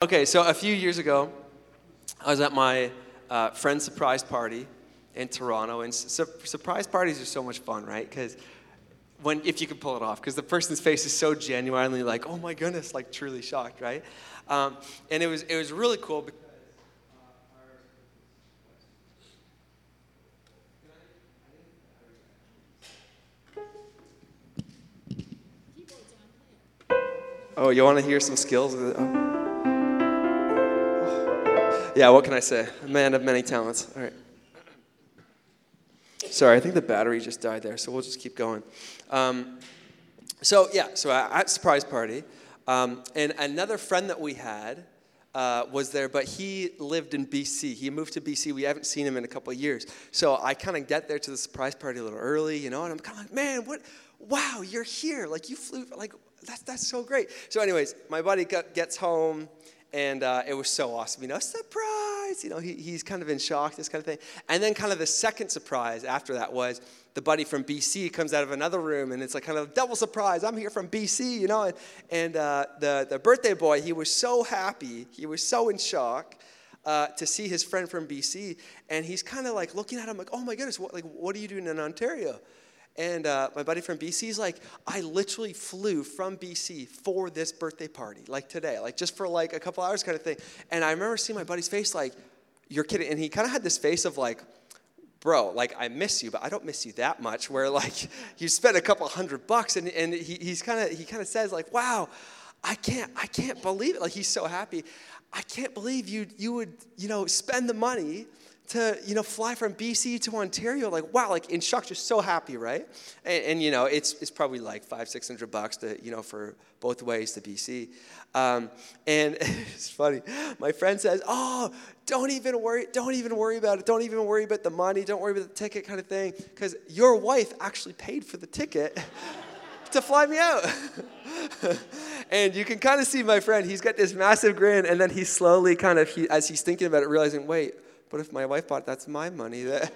Okay, so a few years ago, I was at my uh, friend's surprise party in Toronto, and su- surprise parties are so much fun, right? Because when if you can pull it off, because the person's face is so genuinely like, "Oh my goodness," like truly shocked, right? Um, and it was it was really cool. Because, Oh, you want to hear some skills? Oh. Yeah, what can I say? A man of many talents. All right. Sorry, I think the battery just died there, so we'll just keep going. Um, so, yeah, so at surprise party, um, and another friend that we had uh, was there, but he lived in BC. He moved to BC. We haven't seen him in a couple of years. So I kind of get there to the surprise party a little early, you know, and I'm kind of like, man, what? Wow, you're here! Like you flew, like that's that's so great. So, anyways, my buddy gets home and uh, it was so awesome. You know, surprise! You know, he, he's kind of in shock, this kind of thing. And then, kind of the second surprise after that was the buddy from BC comes out of another room, and it's like kind of double surprise. I'm here from BC, you know. And, and uh, the, the birthday boy, he was so happy, he was so in shock. Uh, to see his friend from BC, and he's kind of like looking at him like, "Oh my goodness, what like what are you doing in Ontario?" And uh, my buddy from BC is like, I literally flew from BC for this birthday party, like today, like just for like a couple hours kind of thing. And I remember seeing my buddy's face like, you're kidding. And he kind of had this face of like, bro, like I miss you, but I don't miss you that much. Where like you spent a couple hundred bucks, and, and he, he's kind of he kind of says like, wow, I can't I can't believe it. Like he's so happy. I can't believe you you would you know spend the money to you know fly from BC to Ontario, like wow, like in shock, just so happy, right? And, and, you know it's it's probably like five six hundred bucks to you know for both ways to BC. Um, and it's funny. My friend says, "Oh, don't even worry, don't even worry about it. Don't even worry about the money. Don't worry about the ticket, kind of thing, because your wife actually paid for the ticket." to fly me out. and you can kind of see my friend, he's got this massive grin, and then he's slowly kind of, he, as he's thinking about it, realizing, wait, but if my wife bought, that's my money. That,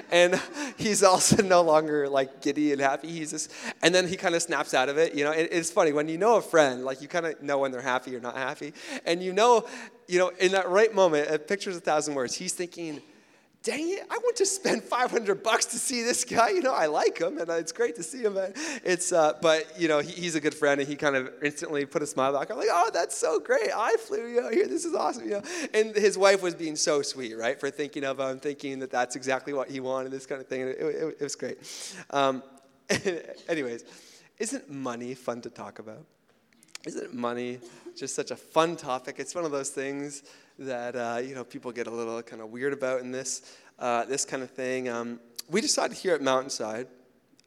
and he's also no longer like giddy and happy. He's just, and then he kind of snaps out of it. You know, it, it's funny when you know a friend, like you kind of know when they're happy or not happy, and you know, you know, in that right moment, it pictures a thousand words. He's thinking dang it, I want to spend 500 bucks to see this guy. You know, I like him and it's great to see him. It's, uh, but, you know, he, he's a good friend and he kind of instantly put a smile back. I'm like, oh, that's so great. I flew you out here. This is awesome. You know, and his wife was being so sweet, right? For thinking of him, thinking that that's exactly what he wanted, this kind of thing. It, it, it was great. Um, anyways, isn't money fun to talk about? Isn't money just such a fun topic? It's one of those things that uh, you know people get a little kind of weird about in this uh, this kind of thing. Um, we decided here at Mountainside,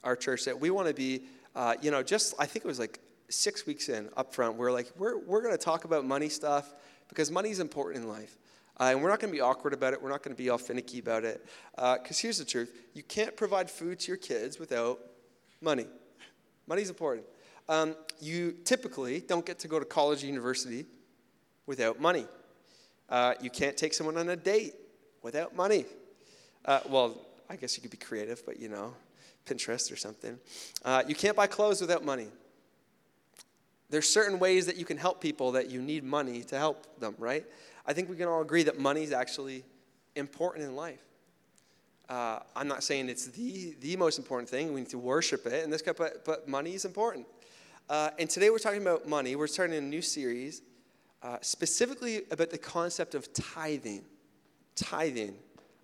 our church, that we want to be, uh, you know, just I think it was like six weeks in up front. We're like, we're we're going to talk about money stuff because money is important in life. Uh, and we're not going to be awkward about it. We're not going to be all finicky about it. Because uh, here's the truth you can't provide food to your kids without money. Money's important. Um, you typically don't get to go to college or university without money. Uh, you can't take someone on a date without money. Uh, well, I guess you could be creative, but you know, Pinterest or something. Uh, you can't buy clothes without money. There's certain ways that you can help people that you need money to help them, right? I think we can all agree that money is actually important in life. Uh, I'm not saying it's the, the most important thing. We need to worship it, and this, but, but money is important. Uh, and today we're talking about money. We're starting a new series uh, specifically about the concept of tithing. Tithing,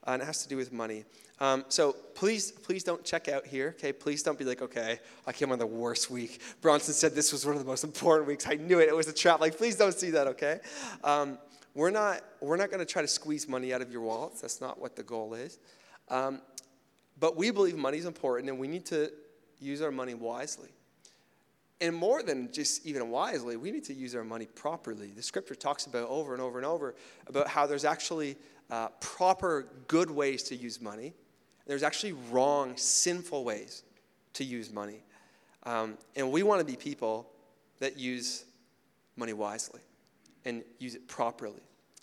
uh, and it has to do with money. Um, so please, please don't check out here. Okay, please don't be like, okay, I came on the worst week. Bronson said this was one of the most important weeks. I knew it. It was a trap. Like, please don't see that. Okay. Um, we're not, we're not going to try to squeeze money out of your wallets. That's not what the goal is. Um, but we believe money is important, and we need to use our money wisely. And more than just even wisely, we need to use our money properly. The scripture talks about over and over and over about how there's actually uh, proper, good ways to use money. There's actually wrong, sinful ways to use money. Um, and we want to be people that use money wisely and use it properly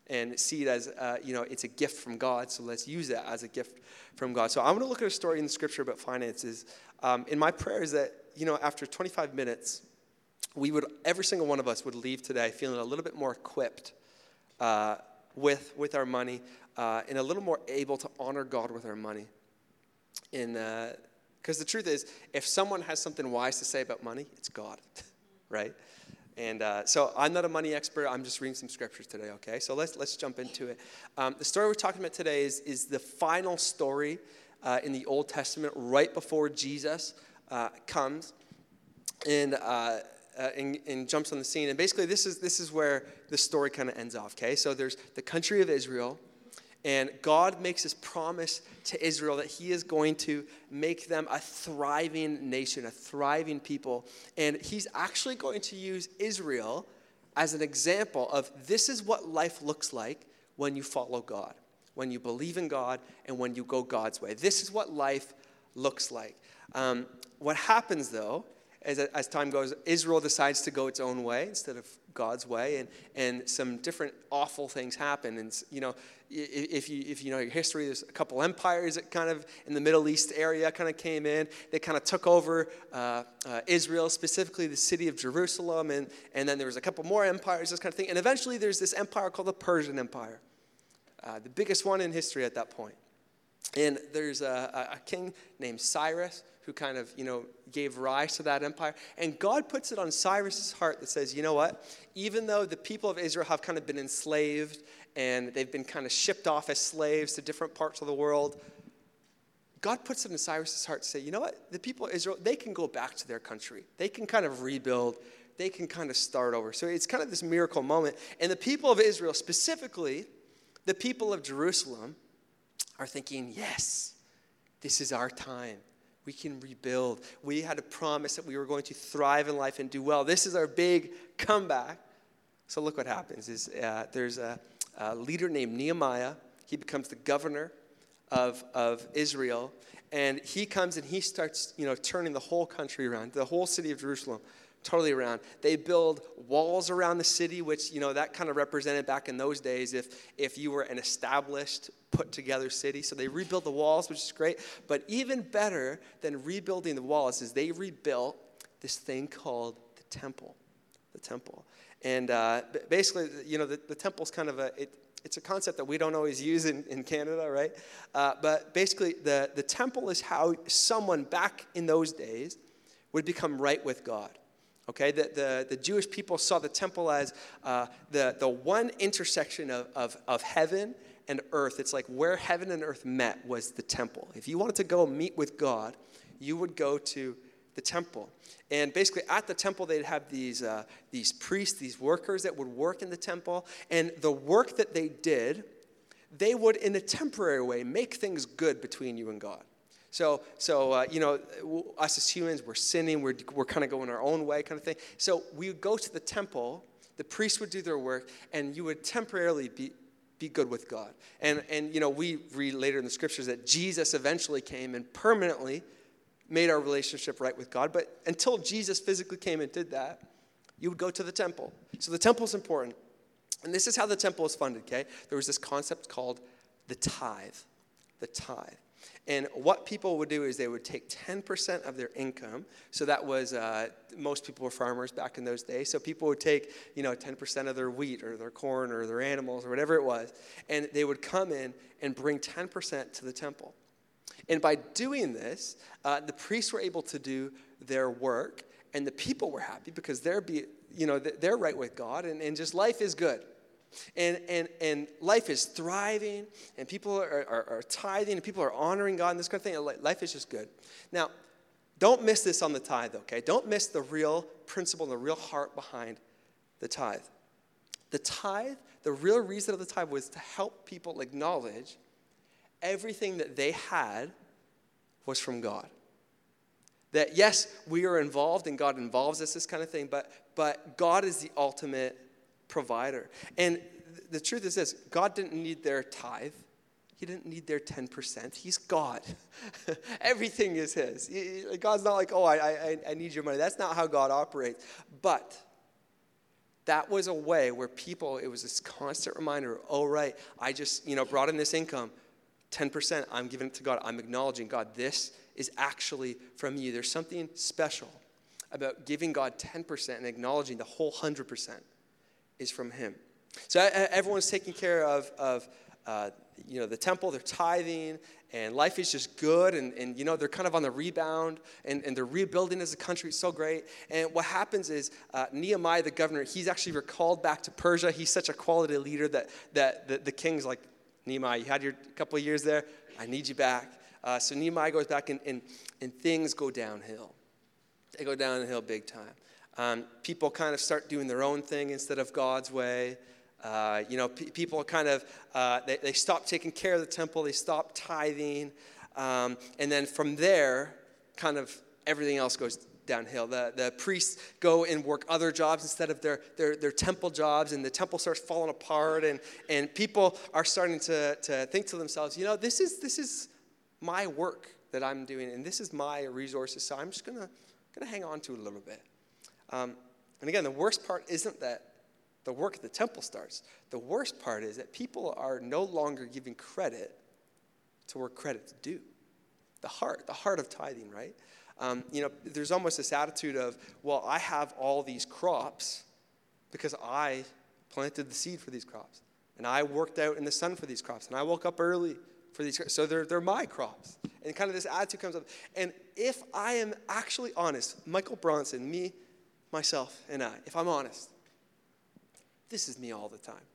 and see it as, uh, you know, it's a gift from God, so let's use it as a gift from God. So I'm going to look at a story in the scripture about finances. Um, in my prayer is that you know, after 25 minutes, we would, every single one of us would leave today feeling a little bit more equipped uh, with, with our money uh, and a little more able to honor God with our money. Because uh, the truth is, if someone has something wise to say about money, it's God, right? And uh, so I'm not a money expert. I'm just reading some scriptures today, okay? So let's, let's jump into it. Um, the story we're talking about today is, is the final story uh, in the Old Testament right before Jesus uh, comes and, uh, uh, and, and, jumps on the scene. And basically, this is, this is where the story kind of ends off, okay? So there's the country of Israel. And God makes his promise to Israel that he is going to make them a thriving nation, a thriving people. And he's actually going to use Israel as an example of this is what life looks like when you follow God, when you believe in God, and when you go God's way. This is what life looks like. Um, what happens, though, is as, as time goes, Israel decides to go its own way instead of God's way, and, and some different awful things happen. And, you know, if you, if you know your history, there's a couple empires that kind of in the Middle East area kind of came in. They kind of took over uh, uh, Israel, specifically the city of Jerusalem, and, and then there was a couple more empires, this kind of thing. And eventually there's this empire called the Persian Empire, uh, the biggest one in history at that point. And there's a, a king named Cyrus who kind of, you know, gave rise to that empire. And God puts it on Cyrus's heart that says, you know what? Even though the people of Israel have kind of been enslaved and they've been kind of shipped off as slaves to different parts of the world, God puts it in Cyrus's heart to say, you know what? The people of Israel, they can go back to their country. They can kind of rebuild. They can kind of start over. So it's kind of this miracle moment. And the people of Israel, specifically the people of Jerusalem, are thinking, yes, this is our time. We can rebuild. We had a promise that we were going to thrive in life and do well. This is our big comeback. So look what happens is uh, there's a, a, leader named Nehemiah. He becomes the governor of, of Israel. And he comes and he starts, you know, turning the whole country around, the whole city of Jerusalem totally around. They build walls around the city, which, you know, that kind of represented back in those days if, if you were an established, put together city. So they rebuilt the walls, which is great. But even better than rebuilding the walls is they rebuilt this thing called the temple. The temple. And uh, basically, you know, the, the temple's kind of a, it, it's a concept that we don't always use in, in Canada, right? Uh, but basically, the, the temple is how someone back in those days would become right with God. Okay, the, the, the, Jewish people saw the temple as uh, the, the one intersection of, of, of heaven and earth. It's like where heaven and earth met was the temple. If you wanted to go meet with God, you would go to the temple. And basically, at the temple, they'd have these, uh, these priests, these workers that would work in the temple. And the work that they did, they would, in a temporary way, make things good between you and God. So, so uh, you know, us as humans, we're sinning, we're, we're kind of going our own way, kind of thing. So we would go to the temple, the priests would do their work, and you would temporarily be, be good with God. And, and, you know, we read later in the scriptures that Jesus eventually came and permanently made our relationship right with God. But until Jesus physically came and did that, you would go to the temple. So the temple is important. And this is how the temple is funded, okay? There was this concept called the tithe. The tithe. And what people would do is they would take 10% of their income. So that was, uh, most people were farmers back in those days. So people would take, you know, 10% of their wheat or their corn or their animals or whatever it was. And they would come in and bring 10% to the temple. And by doing this, uh, the priests were able to do their work, and the people were happy because they're, be, you know, they're right with God, and, and just life is good. And, and, and life is thriving, and people are, are, are tithing, and people are honoring God, and this kind of thing. Life is just good. Now, don't miss this on the tithe, okay? Don't miss the real principle and the real heart behind the tithe. The tithe, the real reason of the tithe was to help people acknowledge everything that they had was from God. That yes, we are involved and God involves us, this kind of thing, but, but God is the ultimate provider. And the truth is this God didn't need their tithe. He didn't need their 10%. He's God. Everything is His. God's not like, oh, I, I, I need your money. That's not how God operates. But that was a way where people, it was this constant reminder, oh, right, I just, you know, brought in this income. 10%, I'm giving it to God. I'm acknowledging, God, this is actually from you. There's something special about giving God 10% and acknowledging the whole 100% is from Him. So everyone's taking care of, of uh, you know, the temple, they're tithing, and life is just good, and, and you know, they're kind of on the rebound, and, and they're rebuilding as a country. It's so great. And what happens is uh, Nehemiah, the governor, he's actually recalled back to Persia. He's such a quality leader that, that the, the king's like, Nehemiah, you had your couple of years there, I need you back. Uh, so Nehemiah goes back, and, and, and things go downhill. They go downhill big time. Um, people kind of start doing their own thing instead of God's way. Uh, you know, people kind of, uh, they, they stop taking care of the temple, they stop tithing. Um, and then from there, kind of everything else goes downhill. The, the priests go and work other jobs instead of their, their, their temple jobs, and the temple starts falling apart. And, and people are starting to, to think to themselves, you know, this is, this is my work that I'm doing, and this is my resources, so I'm just going to gonna hang on to it a little bit. Um, and again, the worst part isn't that the work at the temple starts. The worst part is that people are no longer giving credit to where credit's due. The heart, the heart of tithing, right? Um, you know, there's almost this attitude of, well, I have all these crops because I planted the seed for these crops. And I worked out in the sun for these crops. And I woke up early for these So they're, they're my crops. And kind of this attitude comes up. And if I am actually honest, Michael Bronson, me, myself, and I, if I'm honest, this is me all the time.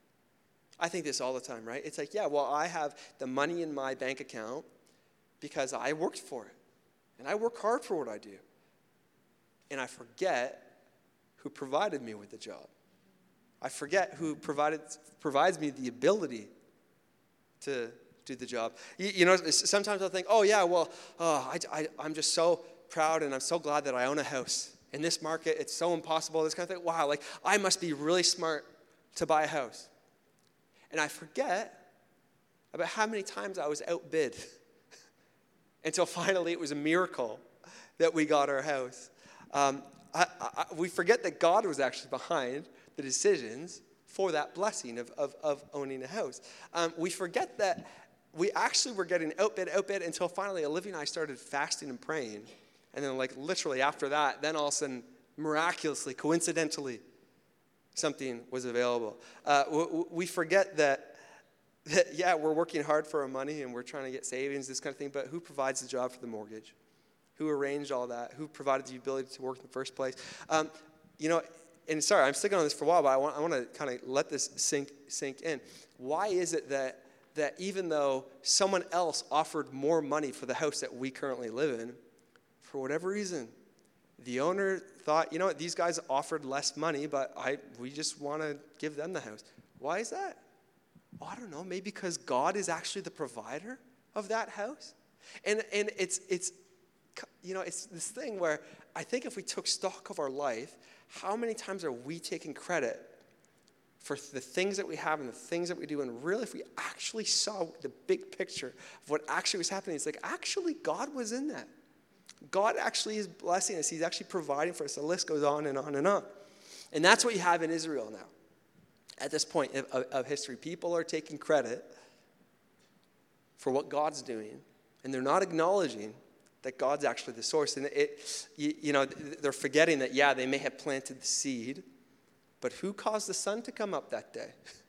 I think this all the time, right? It's like, yeah, well, I have the money in my bank account because I worked for it. And I work hard for what I do. And I forget who provided me with the job. I forget who provided, provides me the ability to do the job. You, you know, sometimes I'll think, oh, yeah, well, oh, I, I, I'm just so proud and I'm so glad that I own a house. In this market, it's so impossible. This kind of thing. Wow, like, I must be really smart to buy a house. And I forget about how many times I was outbid until finally it was a miracle that we got our house. Um, I, I, we forget that God was actually behind the decisions for that blessing of, of, of owning a house. Um, we forget that we actually were getting outbid, outbid until finally Olivia and I started fasting and praying. And then, like, literally after that, then all of a sudden, miraculously, coincidentally, something was available. Uh, we forget that, that, yeah, we're working hard for our money and we're trying to get savings, this kind of thing, but who provides the job for the mortgage? Who arranged all that? Who provided the ability to work in the first place? Um, you know, and sorry, I'm sticking on this for a while, but I want, I want to kind of let this sink, sink in. Why is it that that even though someone else offered more money for the house that we currently live in, for whatever reason, the owner thought, you know what, these guys offered less money, but I, we just want to give them the house. Why is that? Well, I don't know, maybe because God is actually the provider of that house. And, and it's, it's, you know, it's this thing where I think if we took stock of our life, how many times are we taking credit for the things that we have and the things that we do. And really, if we actually saw the big picture of what actually was happening, it's like, actually, God was in that. God actually is blessing us. He's actually providing for us. The list goes on and on and on. And that's what you have in Israel now. At this point of, of history, people are taking credit for what God's doing, and they're not acknowledging that God's actually the source. And it, you, you know, they're forgetting that, yeah, they may have planted the seed, but who caused the sun to come up that day?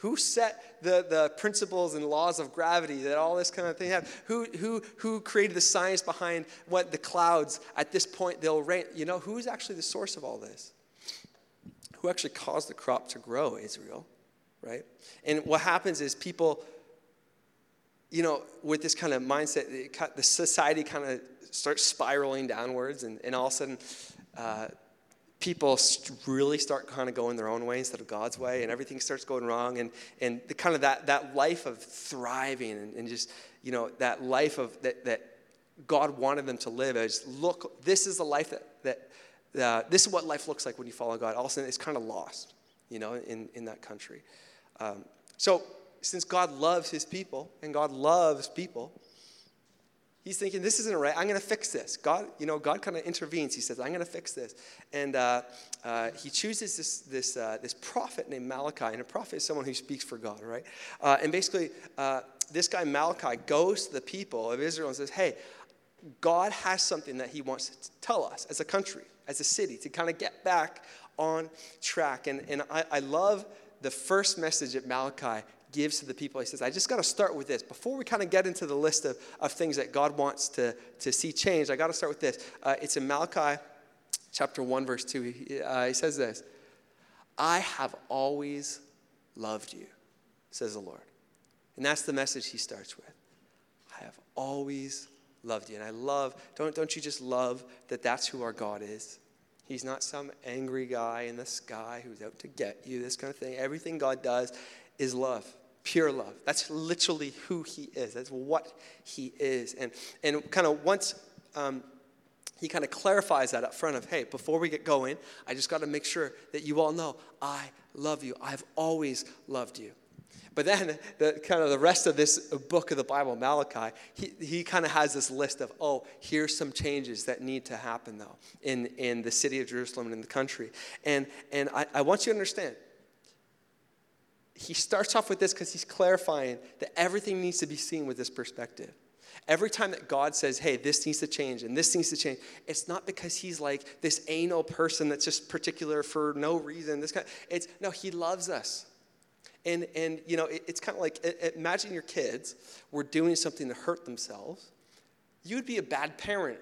Who set the, the principles and laws of gravity that all this kind of thing have? Who, who, who created the science behind what the clouds at this point they'll rain? You know, who's actually the source of all this? Who actually caused the crop to grow, Israel, right? And what happens is people, you know, with this kind of mindset, the society kind of starts spiraling downwards, and, and all of a sudden, uh, people really start kind of going their own way instead of God's way, and everything starts going wrong. And, and the kind of that, that life of thriving and, and just, you know, that life of that, that God wanted them to live as look, this is the life that, that uh, this is what life looks like when you follow God. All of a sudden, it's kind of lost, you know, in, in that country. Um, so, since God loves his people and God loves people, He's thinking, this isn't right. I'm going to fix this. God, you know, God kind of intervenes. He says, I'm going to fix this. And uh, uh, he chooses this, this, uh, this prophet named Malachi. And a prophet is someone who speaks for God, right? Uh, and basically, uh, this guy Malachi goes to the people of Israel and says, hey, God has something that He wants to tell us as a country, as a city, to kind of get back on track. And, and I, I love the first message that Malachi gives to the people. He says, I just got to start with this. Before we kind of get into the list of, of things that God wants to, to see changed, I got to start with this. Uh, it's in Malachi chapter 1, verse 2. He, uh, he says this I have always loved you, says the Lord. And that's the message he starts with. I have always loved you. And I love, don't, don't you just love that that's who our God is? He's not some angry guy in the sky who's out to get you, this kind of thing. Everything God does is love, pure love. That's literally who He is. That's what He is. And, and kind of once um, He kind of clarifies that up front of, hey, before we get going, I just got to make sure that you all know I love you. I've always loved you. But then, the kind of the rest of this book of the Bible, Malachi, he, he kind of has this list of, oh, here's some changes that need to happen, though, in, in the city of Jerusalem and in the country. And, and I, I want you to understand, he starts off with this because he's clarifying that everything needs to be seen with this perspective. Every time that God says, hey, this needs to change and this needs to change, it's not because he's like this anal person that's just particular for no reason. This kind of, it's no, he loves us. And, and you know, it, it's kind of like imagine your kids were doing something to hurt themselves. You'd be a bad parent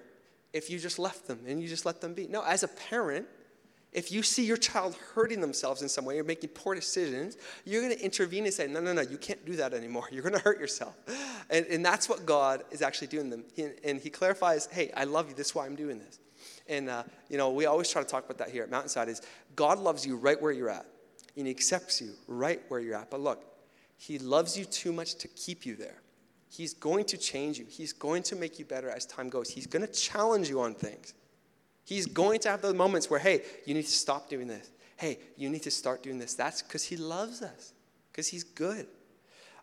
if you just left them and you just let them be. No, as a parent, if you see your child hurting themselves in some way or making poor decisions, you're going to intervene and say, no, no, no, you can't do that anymore. You're going to hurt yourself. And, and that's what God is actually doing them. He, and he clarifies, hey, I love you. This is why I'm doing this. And, uh, you know, we always try to talk about that here at Mountainside is God loves you right where you're at and he accepts you right where you're at. But look, he loves you too much to keep you there. He's going to change you. He's going to make you better as time goes. He's going to challenge you on things. He's going to have those moments where, hey, you need to stop doing this. Hey, you need to start doing this. That's because he loves us, because he's good.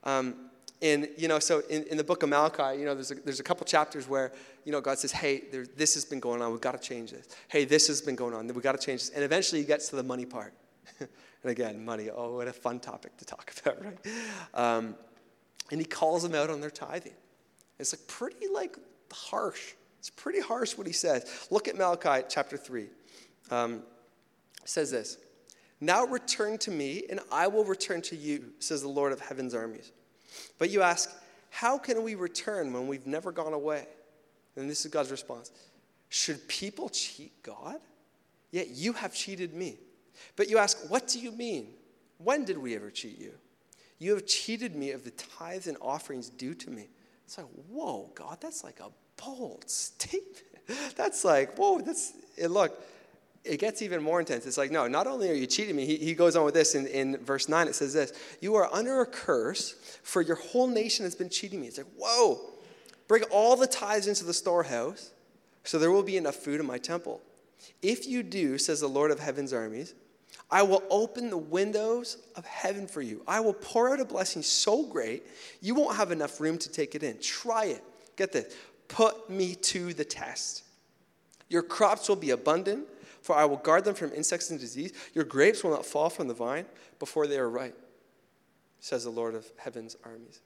Um, and, you know, so in, in the book of Malachi, you know, there's a, there's a couple chapters where, you know, God says, hey, there, this has been going on. We've got to change this. Hey, this has been going on. We've got to change this. And eventually he gets to the money part. And again, money, oh, what a fun topic to talk about, right? Um, and he calls them out on their tithing. It's like pretty like harsh. It's pretty harsh what he says. Look at Malachi chapter 3. Um, says this Now return to me, and I will return to you, says the Lord of heaven's armies. But you ask, How can we return when we've never gone away? And this is God's response Should people cheat God? Yet you have cheated me. But you ask, what do you mean? When did we ever cheat you? You have cheated me of the tithes and offerings due to me. It's like, whoa, God, that's like a statement. That's like, whoa, that's, it, look, it gets even more intense. It's like, no, not only are you cheating me, he, he goes on with this in, in verse 9. It says this You are under a curse, for your whole nation has been cheating me. It's like, whoa, bring all the tithes into the storehouse, so there will be enough food in my temple. If you do, says the Lord of heaven's armies, I will open the windows of heaven for you. I will pour out a blessing so great, you won't have enough room to take it in. Try it. Get this. Put me to the test. Your crops will be abundant, for I will guard them from insects and disease. Your grapes will not fall from the vine before they are ripe, says the Lord of heaven's armies.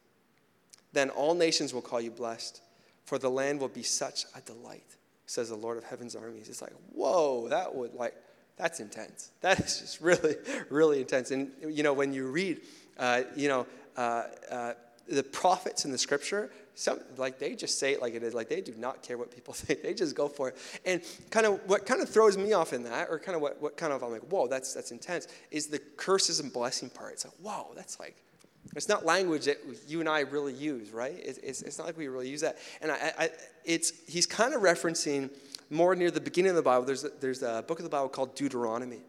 Then all nations will call you blessed, for the land will be such a delight, says the Lord of heaven's armies. It's like, whoa, that would like that's intense. That is just really, really intense. And, you know, when you read, uh, you know, uh, uh, the prophets in the scripture, some, like they just say it like it is. Like they do not care what people think. They just go for it. And kind of what kind of throws me off in that, or kind of what, what kind of I'm like, whoa, that's that's intense, is the curses and blessing part. It's like, whoa, that's like, it's not language that you and I really use, right? It's, it's, it's not like we really use that. And I, I, it's he's kind of referencing more near the beginning of the Bible, there's a, there's a book of the Bible called Deuteronomy.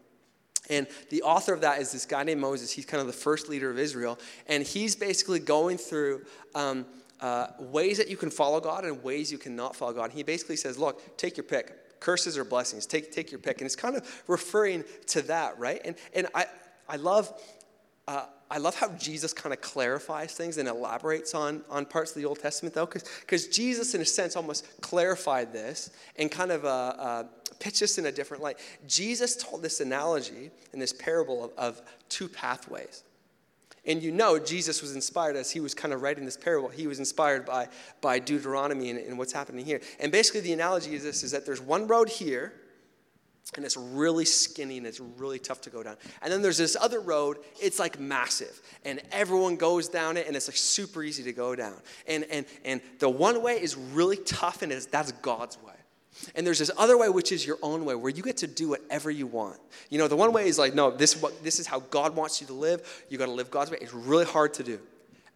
And the author of that is this guy named Moses. He's kind of the first leader of Israel. And he's basically going through um, uh, ways that you can follow God and ways you cannot follow God. He basically says, look, take your pick. Curses or blessings. Take, take your pick. And it's kind of referring to that, right? And, and I, I love. Uh, I love how Jesus kind of clarifies things and elaborates on, on parts of the Old Testament, though, because Jesus, in a sense, almost clarified this and kind of uh, uh, pitched this in a different light. Jesus told this analogy in this parable of, of two pathways. And you know, Jesus was inspired as he was kind of writing this parable. He was inspired by, by Deuteronomy and, and what's happening here. And basically, the analogy is this is that there's one road here, and it's really skinny and it's really tough to go down. And then there's this other road, it's like massive, and everyone goes down it, and it's like super easy to go down. And, and, and the one way is really tough, and it's, that's God's way. And there's this other way, which is your own way, where you get to do whatever you want. You know, the one way is like, no, this, this is how God wants you to live. You got to live God's way. It's really hard to do.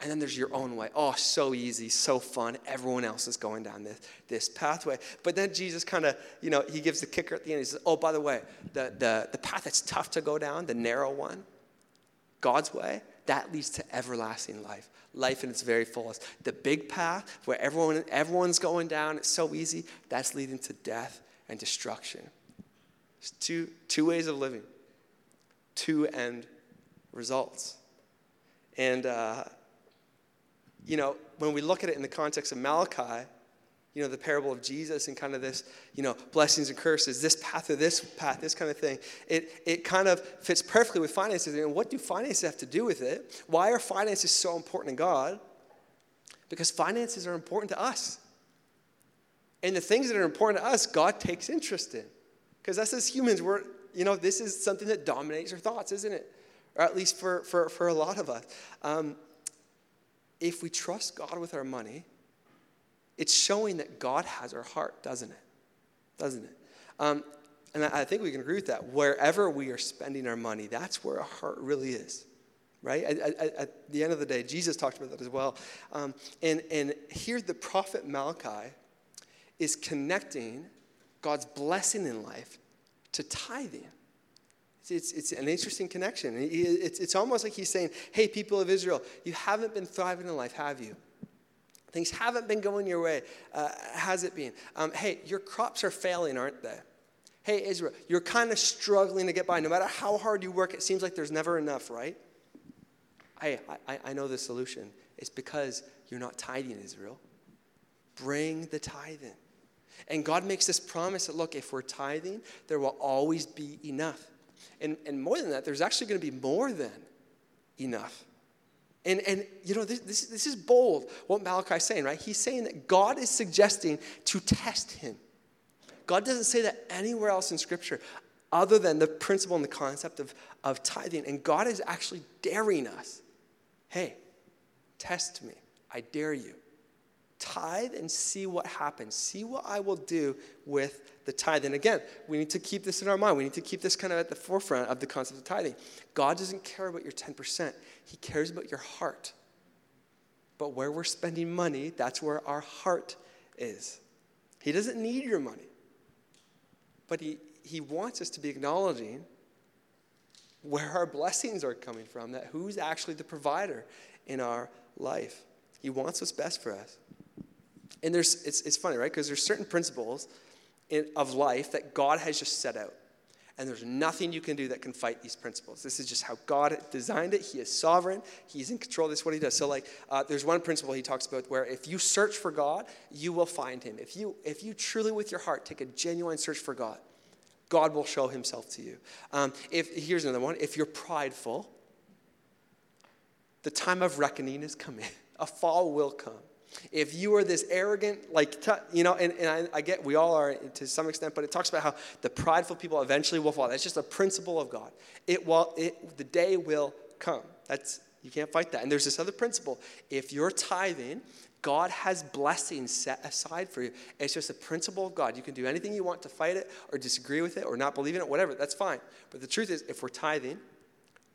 And then there's your own way. Oh, so easy, so fun. Everyone else is going down this, this pathway. But then Jesus kind of, you know, he gives the kicker at the end. He says, oh, by the way, the, the, the path that's tough to go down, the narrow one, God's way, that leads to everlasting life life in its very fullest. The big path where everyone, everyone's going down, it's so easy, that's leading to death and destruction. It's two, two ways of living, two end results. And, uh, you know, when we look at it in the context of Malachi, you know, the parable of Jesus and kind of this, you know, blessings and curses, this path or this path, this kind of thing, it, it kind of fits perfectly with finances. And what do finances have to do with it? Why are finances so important to God? Because finances are important to us. And the things that are important to us, God takes interest in. Because us as humans, we're, you know, this is something that dominates our thoughts, isn't it? Or at least for, for, for a lot of us. Um, if we trust God with our money, it's showing that God has our heart, doesn't it? Doesn't it? Um, and I think we can agree with that. Wherever we are spending our money, that's where our heart really is, right? At, at, at the end of the day, Jesus talked about that as well. Um, and, and here, the prophet Malachi is connecting God's blessing in life to tithing. It's, it's, it's an interesting connection. It's, it's almost like he's saying, hey, people of Israel, you haven't been thriving in life, have you? Things haven't been going your way. Uh, has it been? Um, hey, your crops are failing, aren't they? Hey, Israel, you're kind of struggling to get by. No matter how hard you work, it seems like there's never enough, right? Hey, I, I know the solution. It's because you're not tithing, Israel. Bring the tithe in. And God makes this promise that, look, if we're tithing, there will always be enough. And, and more than that, there's actually going to be more than enough. And, and you know, this, this, this is bold what Malachi's saying, right? He's saying that God is suggesting to test him. God doesn't say that anywhere else in Scripture other than the principle and the concept of, of tithing. And God is actually daring us hey, test me. I dare you. Tithe and see what happens. See what I will do with the tithe. And again, we need to keep this in our mind. We need to keep this kind of at the forefront of the concept of tithing. God doesn't care about your 10%, He cares about your heart. But where we're spending money, that's where our heart is. He doesn't need your money, but He, he wants us to be acknowledging where our blessings are coming from, that who's actually the provider in our life. He wants what's best for us. And there's, it's, it's funny, right? Because there's certain principles in, of life that God has just set out. And there's nothing you can do that can fight these principles. This is just how God designed it. He is sovereign. He's in control. This is what he does. So, like, uh, there's one principle he talks about where if you search for God, you will find him. If you, if you truly, with your heart, take a genuine search for God, God will show himself to you. Um, if, here's another one. If you're prideful, the time of reckoning is coming. A fall will come. If you are this arrogant, like, you know, and, and I, I, get we all are to some extent, but it talks about how the prideful people eventually will fall. That's just a principle of God. It will, it, the day will come. That's, you can't fight that. And there's this other principle. If you're tithing, God has blessings set aside for you. It's just a principle of God. You can do anything you want to fight it or disagree with it or not believe in it, whatever. That's fine. But the truth is, if we're tithing,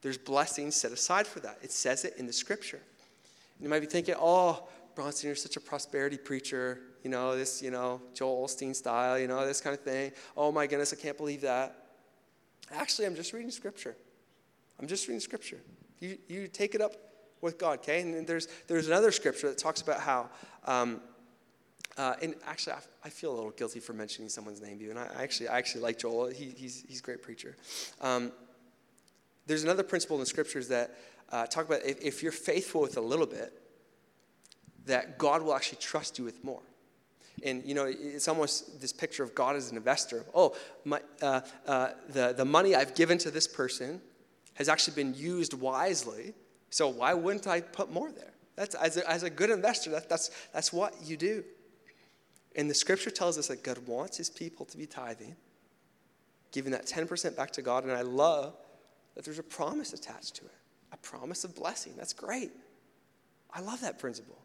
there's blessings set aside for that. It says it in the scripture. And you might be thinking, oh, Bronson, you're such a prosperity preacher, you know, this, you know, Joel Osteen style, you know, this kind of thing. Oh my goodness, I can't believe that. Actually, I'm just reading scripture. I'm just reading scripture. You, you take it up with God, okay? And there's, there's another scripture that talks about how, um, uh, and actually, I, I, feel a little guilty for mentioning someone's name, even. I, I actually, I actually like Joel. He, he's, he's a great preacher. Um, there's another principle in the scriptures that uh, talk about if, if you're faithful with a little bit, that God will actually trust you with more. And you know, it's almost this picture of God as an investor. Oh, my, uh, uh, the, the money I've given to this person has actually been used wisely So why wouldn't I put more there? That's as a, as a good investor, that, that's, that's what you do. And the scripture tells us that God wants his people to be tithing, giving that 10% back to God. And I love that there's a promise attached to it, a promise of blessing. That's great. I love that principle.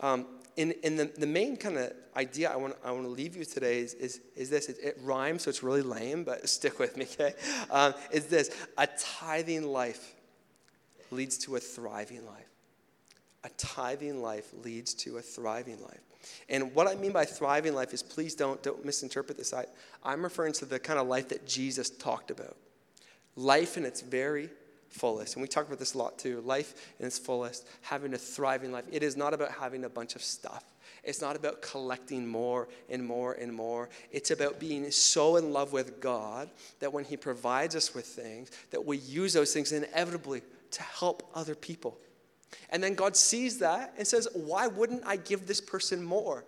Um, and, and the, the main kind of idea I want, I want to leave you today is, is, is this. It, it, rhymes, so it's really lame, but stick with me, okay? Um, is this a tithing life leads to a thriving life. A tithing life leads to a thriving life. And what I mean by thriving life is please don't, don't misinterpret this. I, I'm referring to the kind of life that Jesus talked about. Life in its very fullest. And we talk about this a lot too. Life in its fullest, having a thriving life. It is not about having a bunch of stuff. It's not about collecting more and more and more. It's about being so in love with God that when He provides us with things, that we use those things inevitably to help other people. And then God sees that and says, Why wouldn't I give this person more?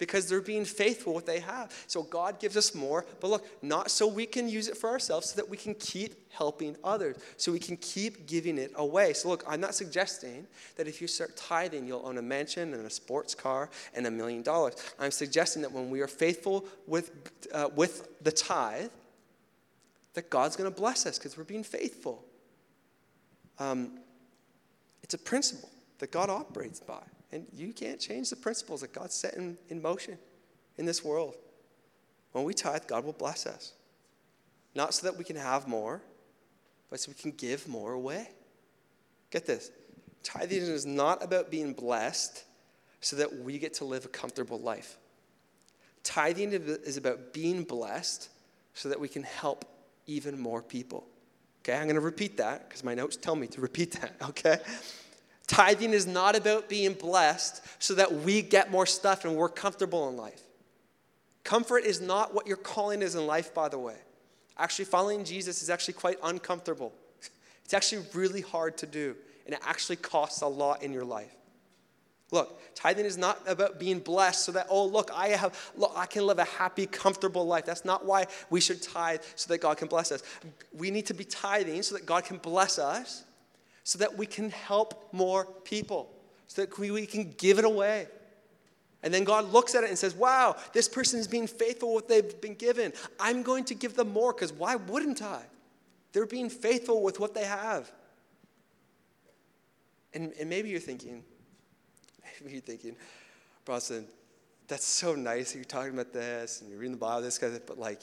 Because they're being faithful what they have. So God gives us more, but look, not so we can use it for ourselves, so that we can keep helping others, so we can keep giving it away. So look, I'm not suggesting that if you start tithing, you'll own a mansion and a sports car and a million dollars. I'm suggesting that when we are faithful with, uh, with the tithe, that God's going to bless us because we're being faithful. Um, it's a principle that God operates by. And you can't change the principles that God set in, in motion in this world. When we tithe, God will bless us. Not so that we can have more, but so we can give more away. Get this tithing is not about being blessed so that we get to live a comfortable life. Tithing is about being blessed so that we can help even more people. Okay, I'm going to repeat that because my notes tell me to repeat that, okay? Tithing is not about being blessed so that we get more stuff and we're comfortable in life. Comfort is not what your calling is in life, by the way. Actually, following Jesus is actually quite uncomfortable. It's actually really hard to do, and it actually costs a lot in your life. Look, tithing is not about being blessed so that, oh, look, I have, look, I can live a happy, comfortable life. That's not why we should tithe so that God can bless us. We need to be tithing so that God can bless us so that we can help more people, so that we, can give it away. And then God looks at it and says, Wow, this person is being faithful with what they've been given. I'm going to give them more because why wouldn't I? They're being faithful with what they have. And, and maybe you're thinking, maybe you're thinking, Bronson, that's so nice that you're talking about this and you're reading the Bible, this of, but like,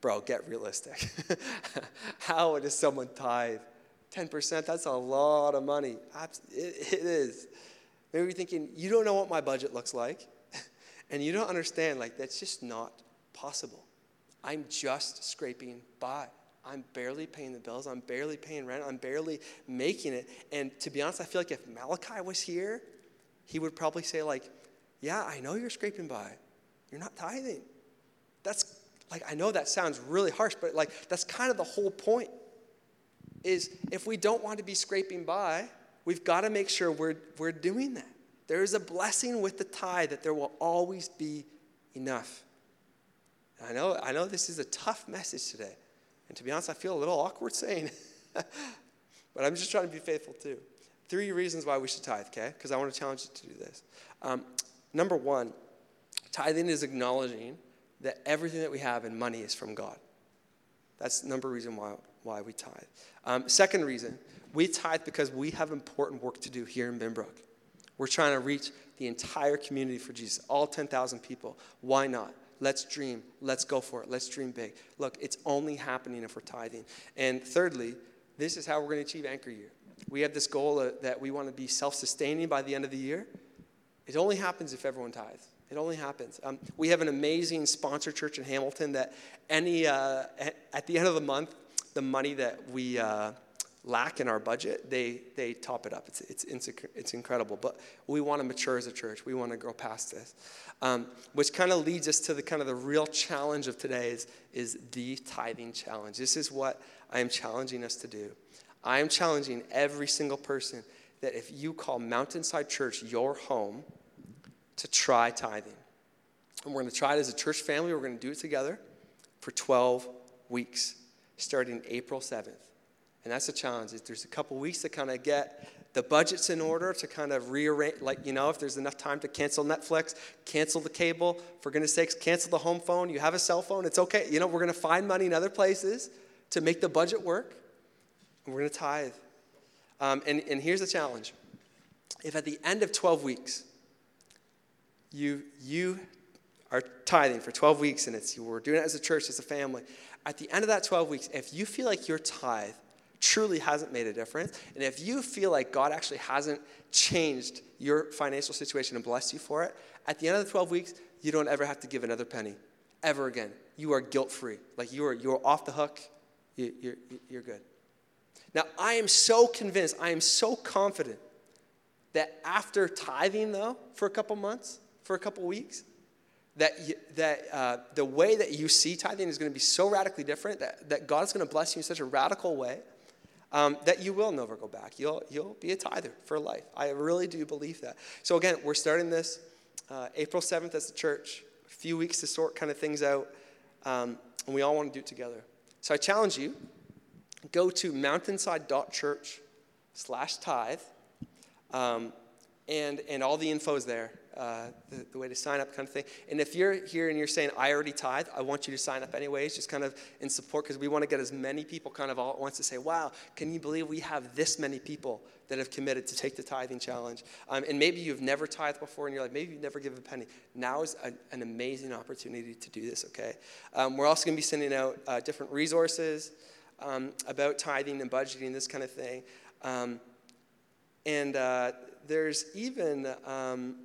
bro, get realistic. How does someone tithe 10%, that's a lot of money. It, is. Maybe you're thinking, you don't know what my budget looks like. and you don't understand, like, that's just not possible. I'm just scraping by. I'm barely paying the bills. I'm barely paying rent. I'm barely making it. And to be honest, I feel like if Malachi was here, he would probably say, like, yeah, I know you're scraping by. You're not tithing. That's like, I know that sounds really harsh, but like, that's kind of the whole point is if we don't want to be scraping by, we've got to make sure we're, we're doing that. There is a blessing with the tithe that there will always be enough. I know, I know this is a tough message today. And to be honest, I feel a little awkward saying it. but I'm just trying to be faithful too. Three reasons why we should tithe, okay? Because I want to challenge you to do this. Um, number one, tithing is acknowledging that everything that we have in money is from God. That's number reason why, why we tithe. Um, second reason, we tithe because we have important work to do here in Binbrook. We're trying to reach the entire community for Jesus, all 10,000 people. Why not? Let's dream. Let's go for it. Let's dream big. Look, it's only happening if we're tithing. And thirdly, this is how we're going to achieve Anchor Year. We have this goal that we want to be self sustaining by the end of the year. It only happens if everyone tithes. It only happens. Um, we have an amazing sponsor church in Hamilton that any uh, at the end of the month, the money that we uh, lack in our budget, they they top it up. It's it's it's incredible. But we want to mature as a church. We want to grow past this, um, which kind of leads us to the kind of the real challenge of today is is the tithing challenge. This is what I am challenging us to do. I am challenging every single person that if you call Mountainside Church your home to try tithing. And we're going to try it as a church family. We're going to do it together for 12 weeks, starting April 7th. And that's a challenge. There's a couple weeks to kind of get the budget's in order to kind of rearrange, like, you know, if there's enough time to cancel Netflix, cancel the cable, for goodness sakes, cancel the home phone. You have a cell phone, it's okay. You know, we're going to find money in other places to make the budget work, and we're going to tithe. Um, and, and here's the challenge if at the end of 12 weeks, you, you are tithing for 12 weeks and it's you we're doing it as a church, as a family, at the end of that 12 weeks, if you feel like your tithe truly hasn't made a difference, and if you feel like God actually hasn't changed your financial situation and blessed you for it, at the end of the 12 weeks, you don't ever have to give another penny ever again. You are guilt free. Like you are, you're off the hook. You, you're, you're good. Now, I am so convinced, I am so confident that after tithing, though, for a couple months, for a couple weeks, that, that uh, the way that you see tithing is going to be so radically different that, that God is going to bless you in such a radical way um, that you will never go back. You'll, you'll be a tither for life. I really do believe that. So, again, we're starting this uh, April 7th as a church, a few weeks to sort kind of things out, um, and we all want to do it together. So, I challenge you go to mountainside.church slash tithe, um, and, and all the info is there uh, the, the, way to sign up kind of thing. And if you're here and you're saying, I already tithe, I want you to sign up anyways, just kind of in support, because we want to get as many people kind of all at once to say, wow, can you believe we have this many people that have committed to take the tithing challenge? Um, and maybe you've never tithed before and you're like, maybe you've never given a penny. Now is a, an amazing opportunity to do this, okay? Um, we're also going to be sending out uh, different resources um, about tithing and budgeting, this kind of thing. Um, and uh, there's even um,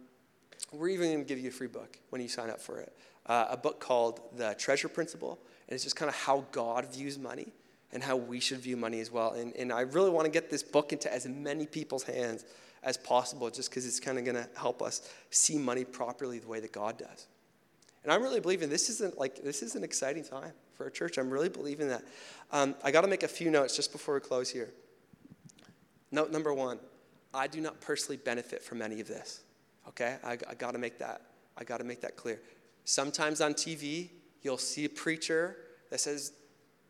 we're even going to give you a free book when you sign up for it. Uh, a book called The Treasure Principle, and it's just kind of how God views money and how we should view money as well. And, and I really want to get this book into as many people's hands as possible just because it's kind of going to help us see money properly the way that God does. And I'm really believing this isn't like this is an exciting time for a church. I'm really believing that. Um, I got to make a few notes just before we close here. Note number one: I do not personally benefit from any of this. Okay, I, I got to make that. I got to make that clear. Sometimes on TV, you'll see a preacher that says,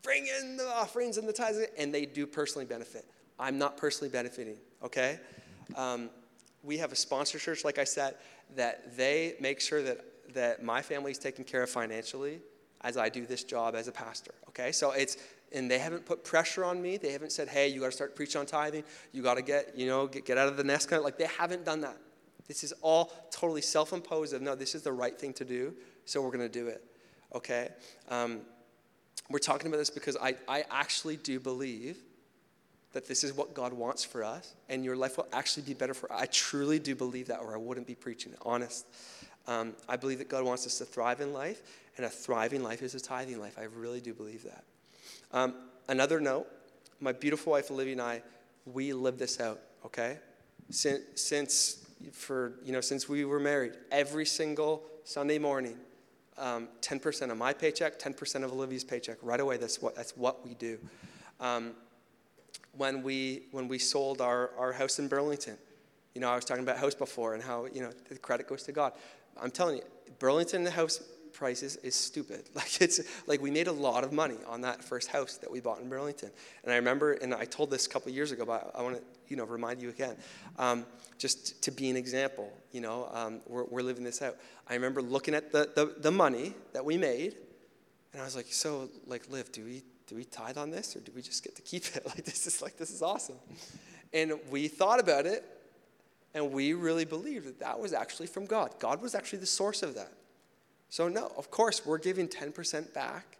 "Bring in the offerings and the tithes," and they do personally benefit. I'm not personally benefiting. Okay, um, we have a sponsor church, like I said, that they make sure that that my family is taken care of financially as I do this job as a pastor. Okay, so it's and they haven't put pressure on me. They haven't said, "Hey, you got to start preaching on tithing. You got to get you know get, get out of the nest." Kind of like they haven't done that. This is all totally self imposed of no, this is the right thing to do, so we're going to do it. Okay? Um, we're talking about this because I, I actually do believe that this is what God wants for us, and your life will actually be better for I truly do believe that, or I wouldn't be preaching it, honest. Um, I believe that God wants us to thrive in life, and a thriving life is a tithing life. I really do believe that. Um, another note my beautiful wife Olivia and I, we live this out, okay? Since, since for, you know, since we were married, every single Sunday morning, um, 10% of my paycheck, 10% of Olivia's paycheck. Right away, that's what, that's what we do. Um, when, we, when we sold our, our house in Burlington, you know, I was talking about house before and how, you know, the credit goes to God. I'm telling you, Burlington the house prices is stupid. Like it's like we made a lot of money on that first house that we bought in Burlington. And I remember, and I told this a couple years ago, but I want to you know remind you again, um, just to be an example. You know, um, we're, we're living this out. I remember looking at the, the the money that we made, and I was like, so like, live, do we do we tithe on this or do we just get to keep it? Like this is like this is awesome. And we thought about it, and we really believed that that was actually from God. God was actually the source of that. So, no, of course, we're giving 10% back,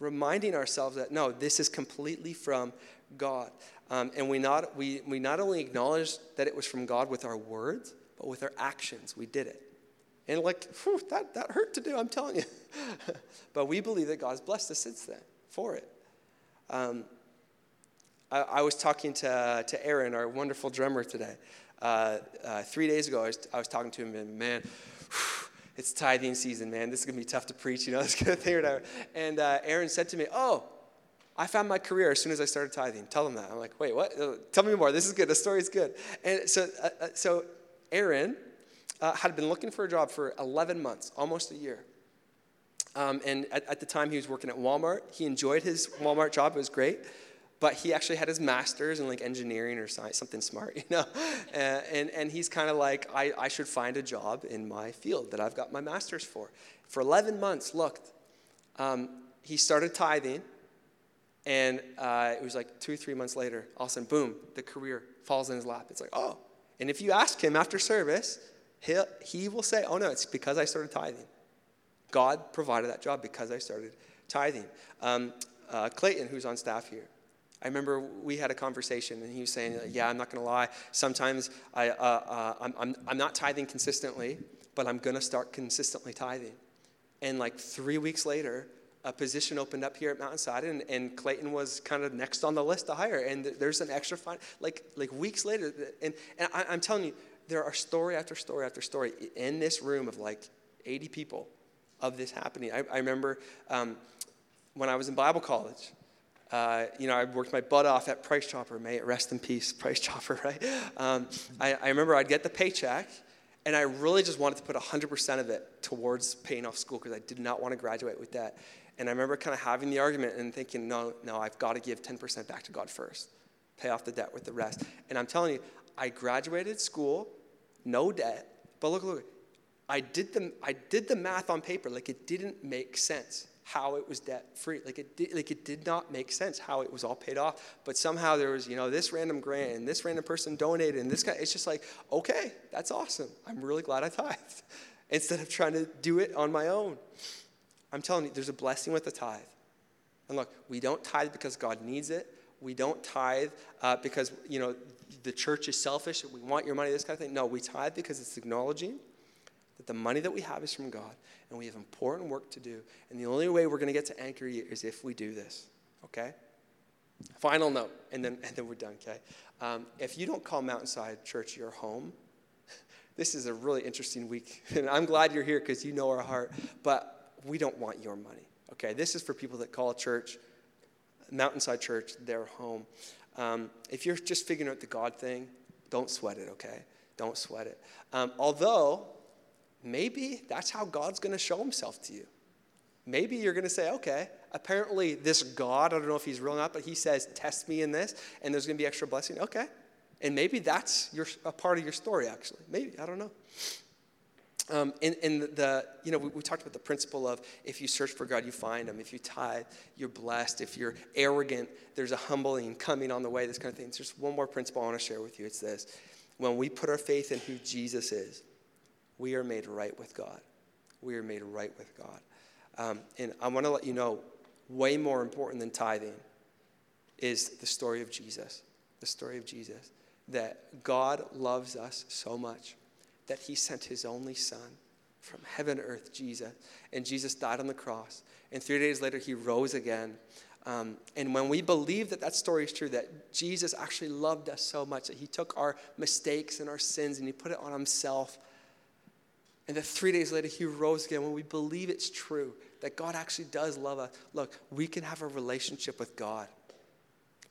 reminding ourselves that no, this is completely from God. Um, and we not, we, we not only acknowledge that it was from God with our words, but with our actions, we did it. And like, whew, that, that hurt to do, I'm telling you. but we believe that God's blessed us since then for it. Um, I, I, was talking to, to Aaron, our wonderful drummer, today. Uh, uh, three days ago, I was, I was talking to him, and man, it's tithing season, man. This is going to be tough to preach, you know, this kind of thing. Whatever. And uh, Aaron said to me, Oh, I found my career as soon as I started tithing. Tell them that. I'm like, Wait, what? Uh, tell me more. This is good. The story is good. And so, uh, uh so Aaron uh, had been looking for a job for 11 months, almost a year. Um, and at, at, the time, he was working at Walmart. He enjoyed his Walmart job, it was great. But he actually had his master's in like engineering or science, something smart, you know. and, and, and he's kind of like, I, I should find a job in my field that I've got my master's for. For 11 months, looked. Um, he started tithing, and uh, it was like two, three months later, all of a sudden, boom, the career falls in his lap. It's like, oh. And if you ask him after service, he'll, he will say, oh no, it's because I started tithing. God provided that job because I started tithing. Um, uh, Clayton, who's on staff here, I remember we had a conversation, and he was saying, "Yeah, I'm not going to lie. Sometimes I, uh, uh, I'm, I'm, I'm not tithing consistently, but I'm going to start consistently tithing." And like three weeks later, a position opened up here at Mountainside, and, and Clayton was kind of next on the list to hire. And there's an extra fine, like like weeks later, and and I, I'm telling you, there are story after story after story in this room of like 80 people of this happening. I, I remember um, when I was in Bible college. Uh, you know, I worked my butt off at Price Chopper. May it rest in peace, Price Chopper, right? Um, I, I, remember I'd get the paycheck, and I really just wanted to put 100% of it towards paying off school because I did not want to graduate with debt. And I remember kind of having the argument and thinking, no, no, I've got to give 10% back to God first, pay off the debt with the rest. And I'm telling you, I graduated school, no debt, but look, look, I did the, I did the math on paper, like it didn't make sense how it was debt free. Like it, did, like it did not make sense how it was all paid off. But somehow there was, you know, this random grant and this random person donated and this guy. It's just like, okay, that's awesome. I'm really glad I tithed instead of trying to do it on my own. I'm telling you, there's a blessing with the tithe. And look, we don't tithe because God needs it. We don't tithe uh, because, you know, the church is selfish. We want your money, this kind of thing. No, we tithe because it's acknowledging that the money that we have is from God and we have important work to do. And the only way we're going to get to anchor you is if we do this, okay? Final note, and then, and then we're done, okay? Um, if you don't call Mountainside Church your home, this is a really interesting week. And I'm glad you're here because you know our heart, but we don't want your money, okay? This is for people that call church, Mountainside Church, their home. Um, if you're just figuring out the God thing, don't sweat it, okay? Don't sweat it. Um, although, maybe that's how God's going to show himself to you. Maybe you're going to say, okay, apparently this God, I don't know if he's real or not, but he says, test me in this, and there's going to be extra blessing. Okay. And maybe that's your, a part of your story, actually. Maybe, I don't know. Um, in, in the, you know, we, we, talked about the principle of if you search for God, you find Him. If you tithe, you're blessed. If you're arrogant, there's a humbling coming on the way, this kind of thing. There's one more principle I want to share with you. It's this when we put our faith in who Jesus is, we are made right with God. We are made right with God. Um, and I want to let you know way more important than tithing is the story of Jesus. The story of Jesus. That God loves us so much that he sent his only son from heaven to earth, Jesus. And Jesus died on the cross. And three days later, he rose again. Um, and when we believe that that story is true, that Jesus actually loved us so much that he took our mistakes and our sins and he put it on himself and that three days later he rose again. When we believe it's true, that God actually does love us, look, we can have a relationship with God.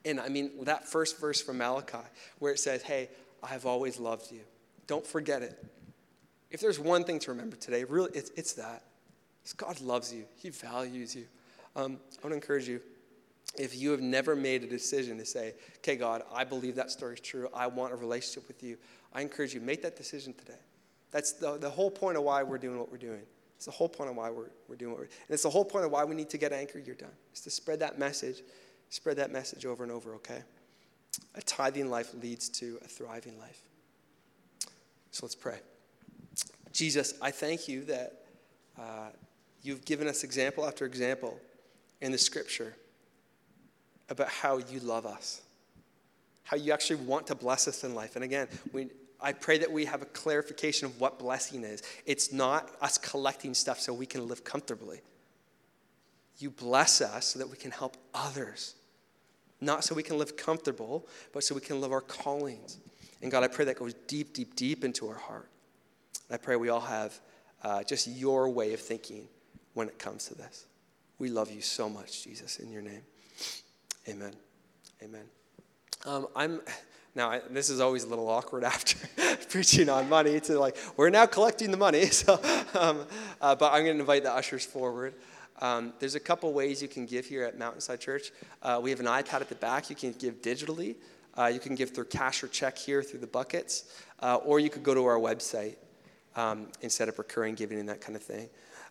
And I mean, that first verse from Malachi, where it says, Hey, I have always loved you. Don't forget it. If there's one thing to remember today, really, it's, it's that. It's God loves you, He values you. Um, I want to encourage you if you have never made a decision to say, okay, God, I believe that story is true, I want a relationship with you, I encourage you, make that decision today. That's the, the whole point of why we're doing what we're doing. It's the whole point of why we're, we're doing what we're doing. And it's the whole point of why we need to get anchored, you're done. It's to spread that message, spread that message over and over, okay? A tithing life leads to a thriving life. So let's pray. Jesus, I thank you that uh, you've given us example after example in the scripture about how you love us, how you actually want to bless us in life. And again, we, I pray that we have a clarification of what blessing is. It's not us collecting stuff so we can live comfortably. You bless us so that we can help others. Not so we can live comfortable, but so we can live our callings. And God, I pray that goes deep, deep, deep into our heart. And I pray we all have uh, just your way of thinking when it comes to this. We love you so much, Jesus, in your name. Amen. Amen. Um, I'm. Now, I, this is always a little awkward after preaching on money to like, we're now collecting the money. So, um, uh, but I'm going to invite the ushers forward. Um, there's a couple ways you can give here at Mountainside Church. Uh, we have an iPad at the back. You can give digitally. Uh, you can give through cash or check here through the buckets, uh, or you could go to our website um, and set up recurring giving and that kind of thing.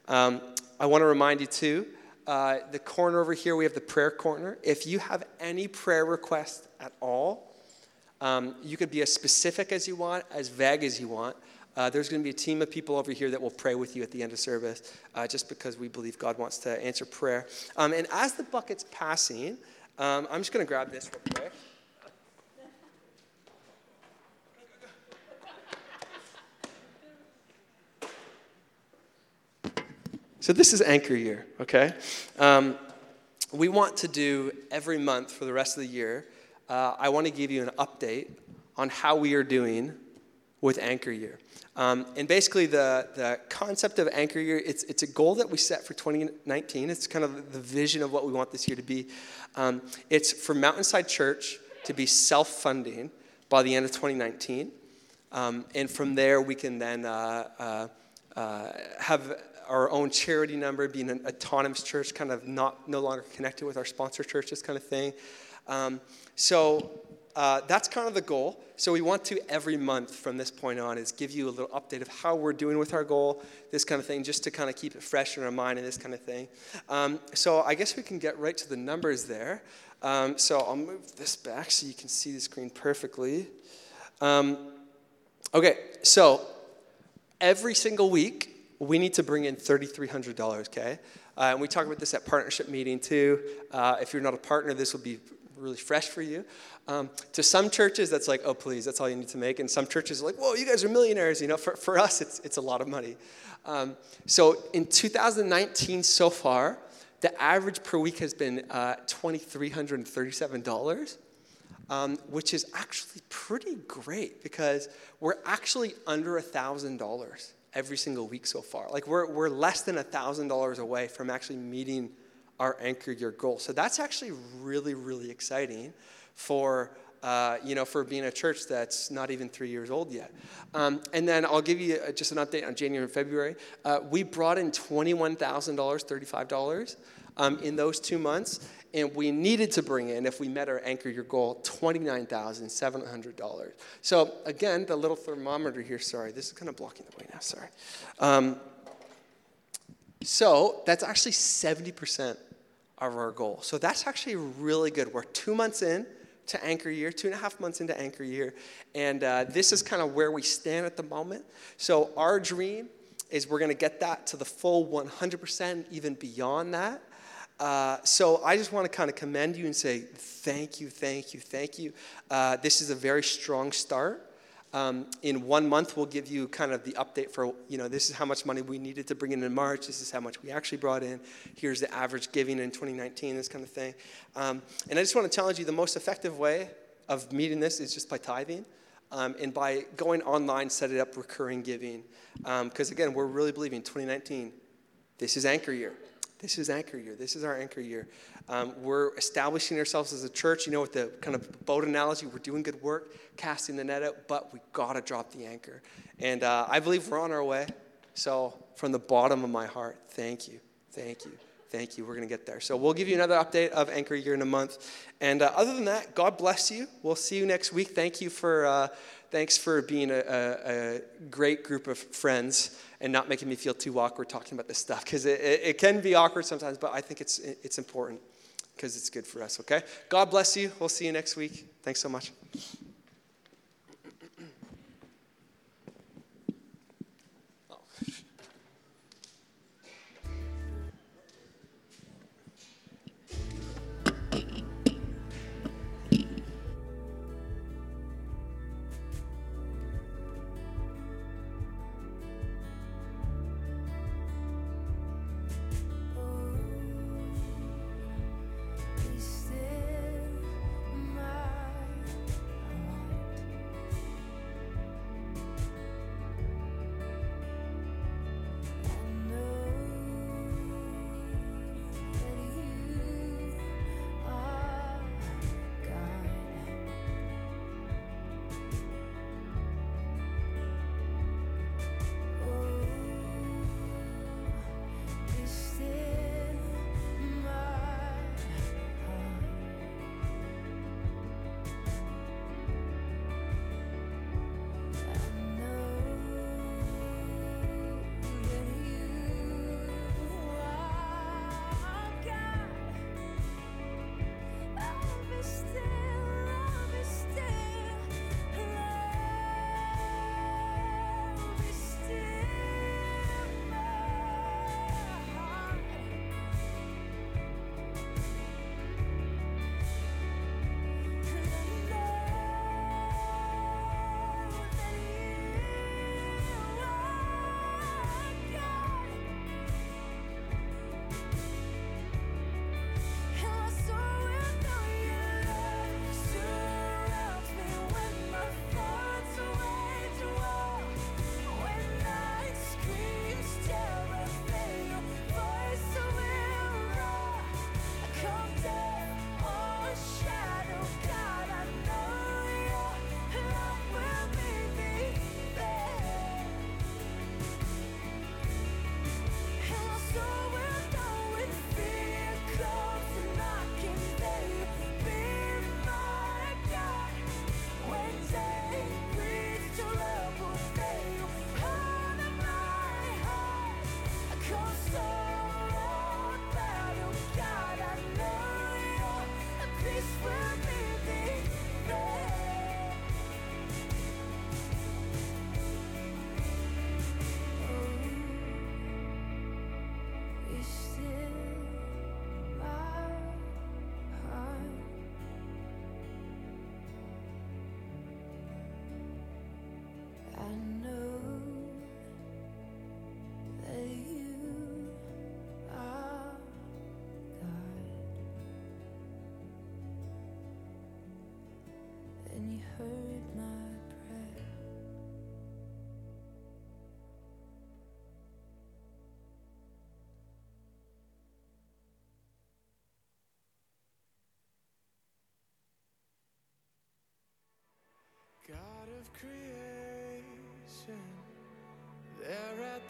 Um, I want to remind you too. Uh, the corner over here, we have the prayer corner. If you have any prayer requests at all, um, you could be as specific as you want, as vague as you want. Uh, there's going to be a team of people over here that will pray with you at the end of service, uh, just because we believe God wants to answer prayer. Um, and as the bucket's passing, um, I'm just going to grab this real quick. So this is anchor year, okay? Um, we want to do every month for the rest of the year. Uh, I want to give you an update on how we are doing with anchor year. Um, and basically, the, the concept of anchor year, it's, it's a goal that we set for 2019. It's kind of the vision of what we want this year to be. Um, it's for Mountainside Church to be self funding by the end of 2019. Um, and from there, we can then uh, uh, uh, have our own charity number, being an autonomous church, kind of not no longer connected with our sponsor church, this kind of thing. Um, so uh, that's kind of the goal. So we want to every month from this point on is give you a little update of how we're doing with our goal, this kind of thing, just to kind of keep it fresh in our mind and this kind of thing. Um, so I guess we can get right to the numbers there. Um, so I'll move this back so you can see the screen perfectly. Um, okay, so every single week we need to bring in $3,300, okay? Uh, and we talk about this at partnership meeting too. Uh, if you're not a partner, this will be really fresh for you. Um, to some churches, that's like, oh, please, that's all you need to make. And some churches are like, whoa, you guys are millionaires. You know, for, for us, it's, it's a lot of money. Um, so in 2019 so far, the average per week has been uh, $2,337. Um, which is actually pretty great because we're actually under a $1,000 every single week so far. Like we're, we're less than $1,000 away from actually meeting our anchor your goal. So that's actually really, really exciting for, uh, you know, for being a church that's not even three years old yet. Um, and then I'll give you uh, just an update on January and February. Uh, we brought in $21,000, $35 um, in those two months and we needed to bring in, if we met our anchor your goal, $29,700. So again, the little thermometer here, sorry, this is kind of blocking the way now, sorry. Um, so that's actually 70% of our goal. So that's actually really good. We're two months in to anchor year, two and a half months into anchor year, and uh, this is kind of where we stand at the moment. So our dream is we're going to get that to the full 100%, even beyond that. Uh, so I just want to kind of commend you and say thank you, thank you, thank you. Uh, this is a very strong start. Um, in one month, we'll give you kind of the update for, you know, this is how much money we needed to bring in in March. This is how much we actually brought in. Here's the average giving in 2019, this kind of thing. Um, and I just want to challenge you the most effective way of meeting this is just by tithing. Um, and by going online, set it up recurring giving. Because um, again, we're really believing 2019, this is anchor year. This is anchor year. This is our anchor year. Um, we're establishing ourselves as a church. You know, with the kind of boat analogy, we're doing good work, casting the net out, but we got to drop the anchor. And uh, I believe we're on our way. So, from the bottom of my heart, thank you. Thank you. Thank you. We're to get there. So, we'll give you another update of Anchor Year in a month. And uh, other than that, God bless you. We'll see you next week. Thank you for. Uh, thanks for being a, a, a, great group of friends and not making me feel too awkward talking about this stuff because it, it, it, can be awkward sometimes, but I think it's, it's important because it's good for us, okay? God bless you. We'll see you next week. Thanks so much.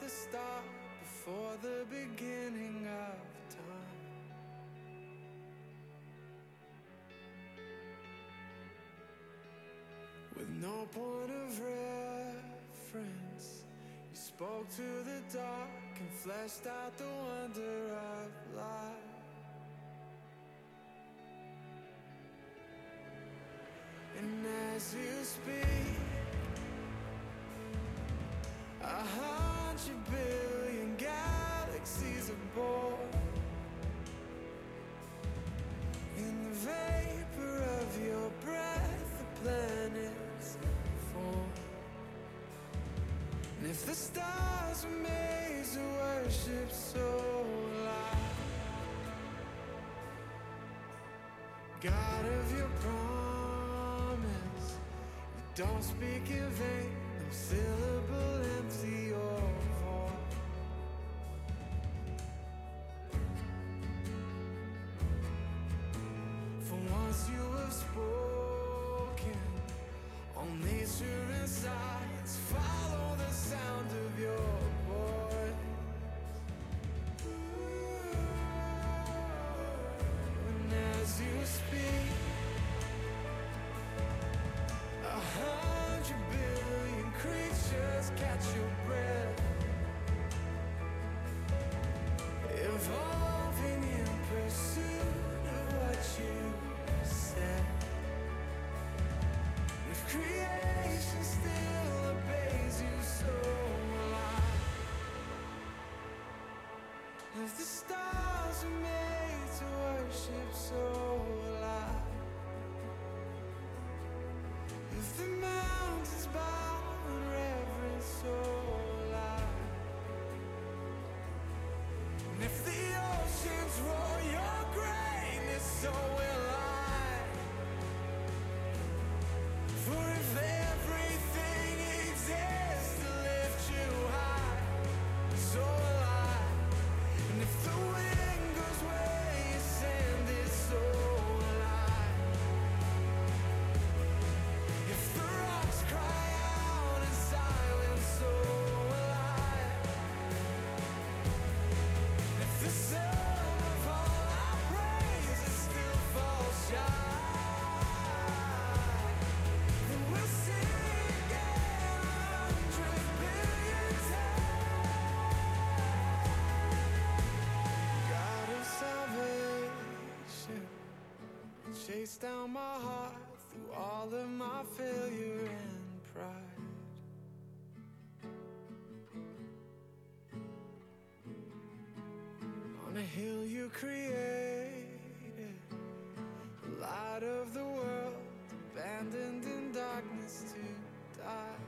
before the beginning of time. With no point of reference, you spoke to the dark and fleshed out the wonder of life. And as you speak, I a billion galaxies abort In the vapor of your breath, the planets form, And if the stars were made to worship so loud God of your promise, you don't speak in vain, no syllable empty pride. On a hill you created, the light of the world, abandoned in darkness to die.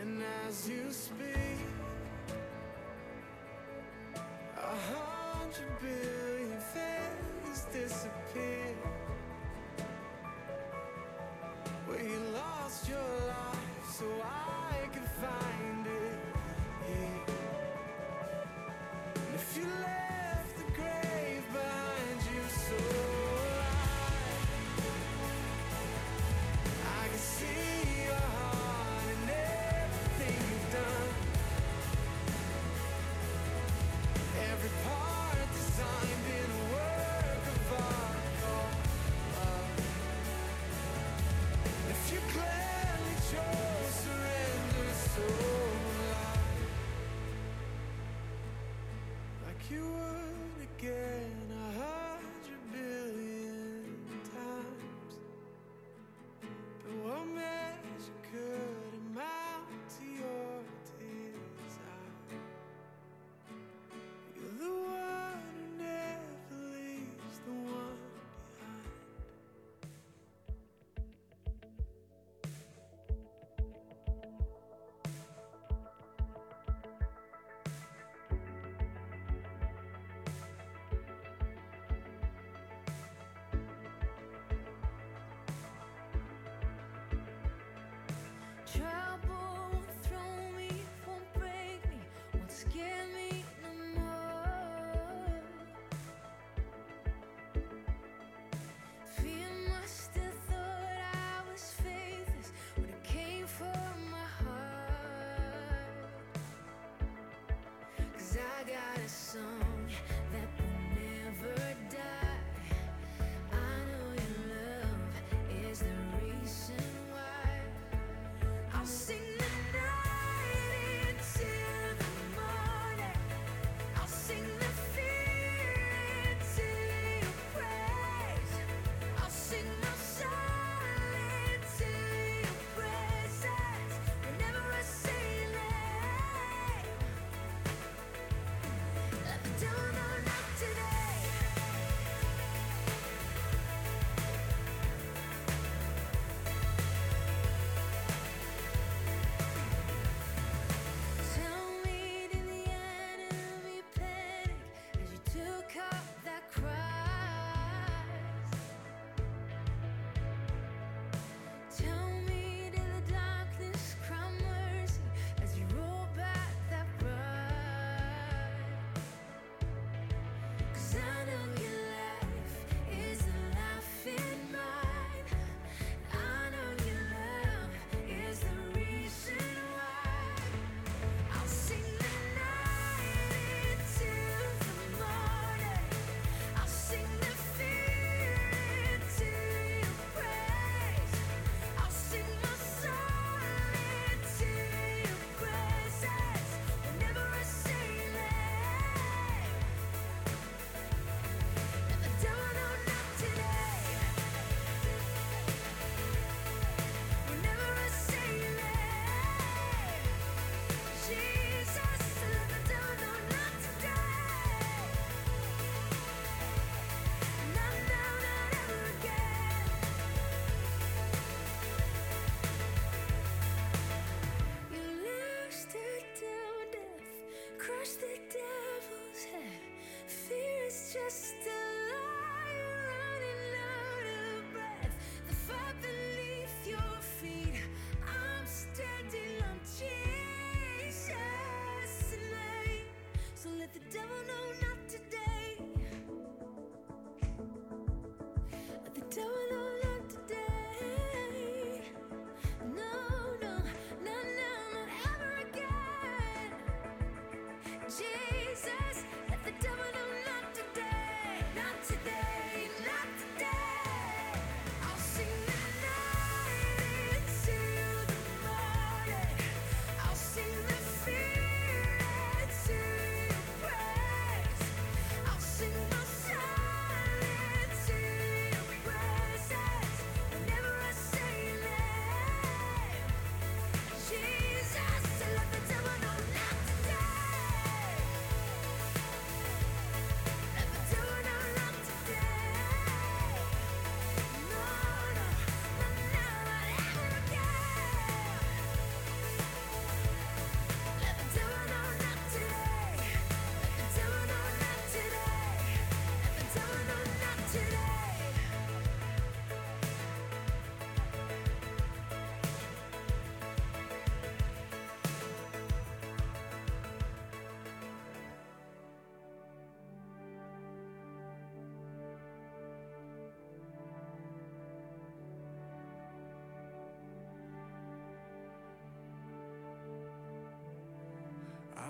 And as you speak, a hundred billion things disappear. your life so I song.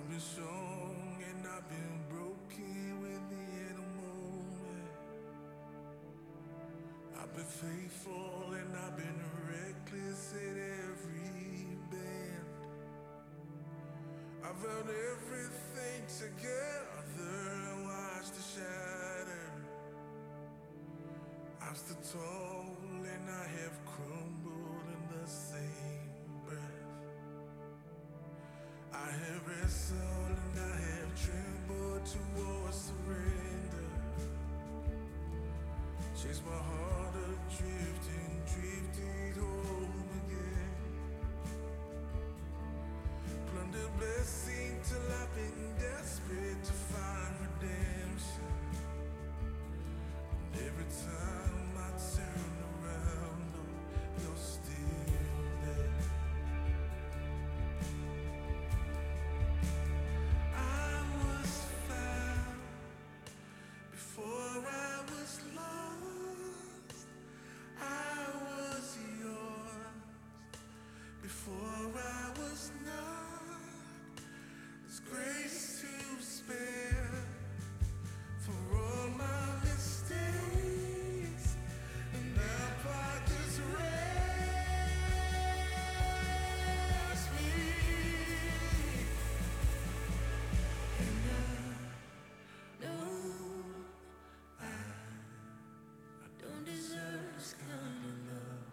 I've been strong and I've been broken within a moment. I've been faithful and I've been reckless at every bend. I've held everything together and watched it shatter. I've stood tall and I have crumbled in the same I have wrestled and I have trembled towards surrender. Chase my heart of drifting, drifted home again. Plundered blessing till I've been desperate to find redemption. And every time.